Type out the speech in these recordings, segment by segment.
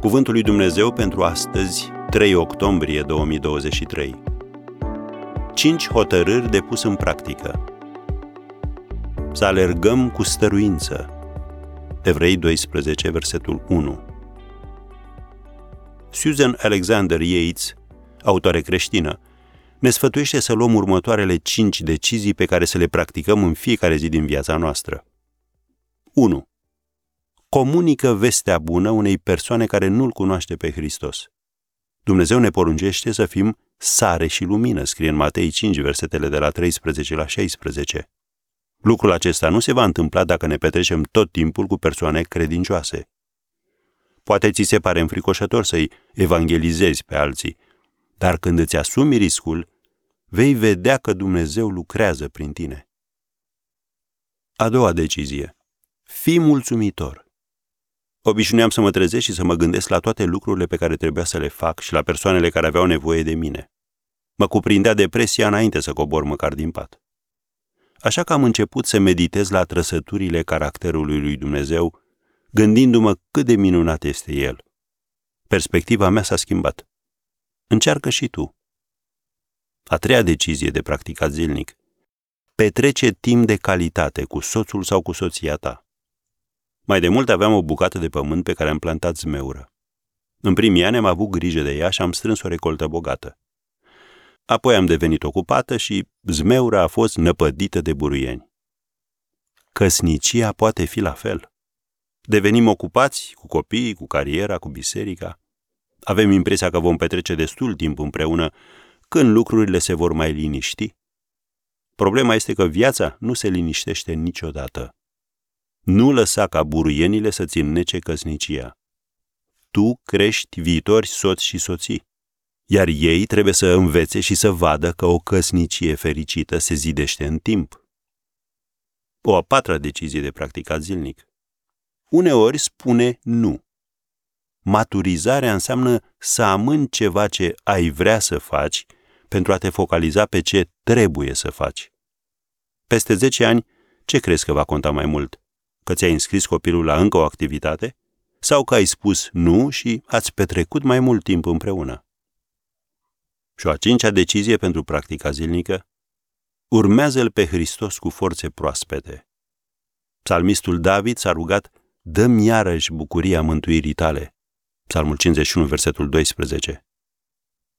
Cuvântul lui Dumnezeu pentru astăzi, 3 octombrie 2023. 5 hotărâri de pus în practică. Să alergăm cu stăruință. Evrei 12, versetul 1. Susan Alexander Yates, autoare creștină, ne sfătuiește să luăm următoarele cinci decizii pe care să le practicăm în fiecare zi din viața noastră. 1 comunică vestea bună unei persoane care nu-L cunoaște pe Hristos. Dumnezeu ne poruncește să fim sare și lumină, scrie în Matei 5, versetele de la 13 la 16. Lucrul acesta nu se va întâmpla dacă ne petrecem tot timpul cu persoane credincioase. Poate ți se pare înfricoșător să-i evangelizezi pe alții, dar când îți asumi riscul, vei vedea că Dumnezeu lucrează prin tine. A doua decizie. Fii mulțumitor. Obișnuiam să mă trezesc și să mă gândesc la toate lucrurile pe care trebuia să le fac și la persoanele care aveau nevoie de mine. Mă cuprindea depresia înainte să cobor măcar din pat. Așa că am început să meditez la trăsăturile caracterului lui Dumnezeu, gândindu-mă cât de minunat este El. Perspectiva mea s-a schimbat. Încearcă și tu. A treia decizie de practicat zilnic. Petrece timp de calitate cu soțul sau cu soția ta. Mai de mult aveam o bucată de pământ pe care am plantat zmeură. În primii ani am avut grijă de ea și am strâns o recoltă bogată. Apoi am devenit ocupată și zmeura a fost năpădită de buruieni. Căsnicia poate fi la fel. Devenim ocupați cu copiii, cu cariera, cu biserica. Avem impresia că vom petrece destul timp împreună când lucrurile se vor mai liniști. Problema este că viața nu se liniștește niciodată. Nu lăsa ca buruienile să-ți înnece căsnicia. Tu crești viitori soți și soții, iar ei trebuie să învețe și să vadă că o căsnicie fericită se zidește în timp. O a patra decizie de practicat zilnic. Uneori spune nu. Maturizarea înseamnă să amâni ceva ce ai vrea să faci pentru a te focaliza pe ce trebuie să faci. Peste 10 ani, ce crezi că va conta mai mult? Că ți-ai înscris copilul la încă o activitate sau că ai spus nu și ați petrecut mai mult timp împreună. Și o a cincea decizie pentru practica zilnică, urmează-L pe Hristos cu forțe proaspete. Psalmistul David s-a rugat, dă-mi iarăși bucuria mântuirii tale. Psalmul 51, versetul 12.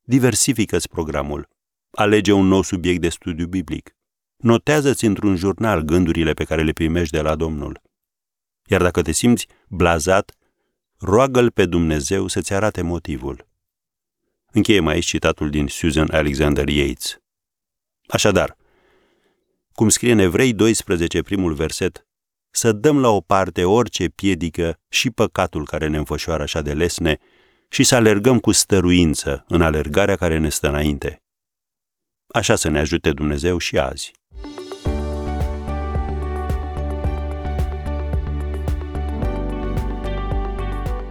Diversifică-ți programul. Alege un nou subiect de studiu biblic. Notează-ți într-un jurnal gândurile pe care le primești de la Domnul. Iar dacă te simți blazat, roagă-L pe Dumnezeu să-ți arate motivul. Încheiem aici citatul din Susan Alexander Yates. Așadar, cum scrie în Evrei 12, primul verset, să dăm la o parte orice piedică și păcatul care ne înfășoară așa de lesne și să alergăm cu stăruință în alergarea care ne stă înainte. Așa să ne ajute Dumnezeu și azi.